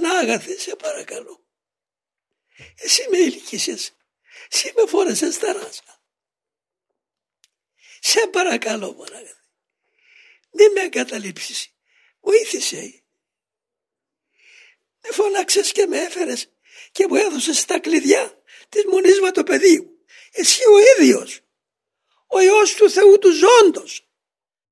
Πανάγαθε σε παρακαλώ. Εσύ με ηλικίσες. Εσύ με φόρεσες στα ράσα. Σε παρακαλώ Πανάγαθε. μη με εγκαταλείψεις. Βοήθησε. Με φωνάξες και με έφερες και μου έδωσες τα κλειδιά της μονής παιδίου. Εσύ ο ίδιος. Ο Υιός του Θεού του ζώντος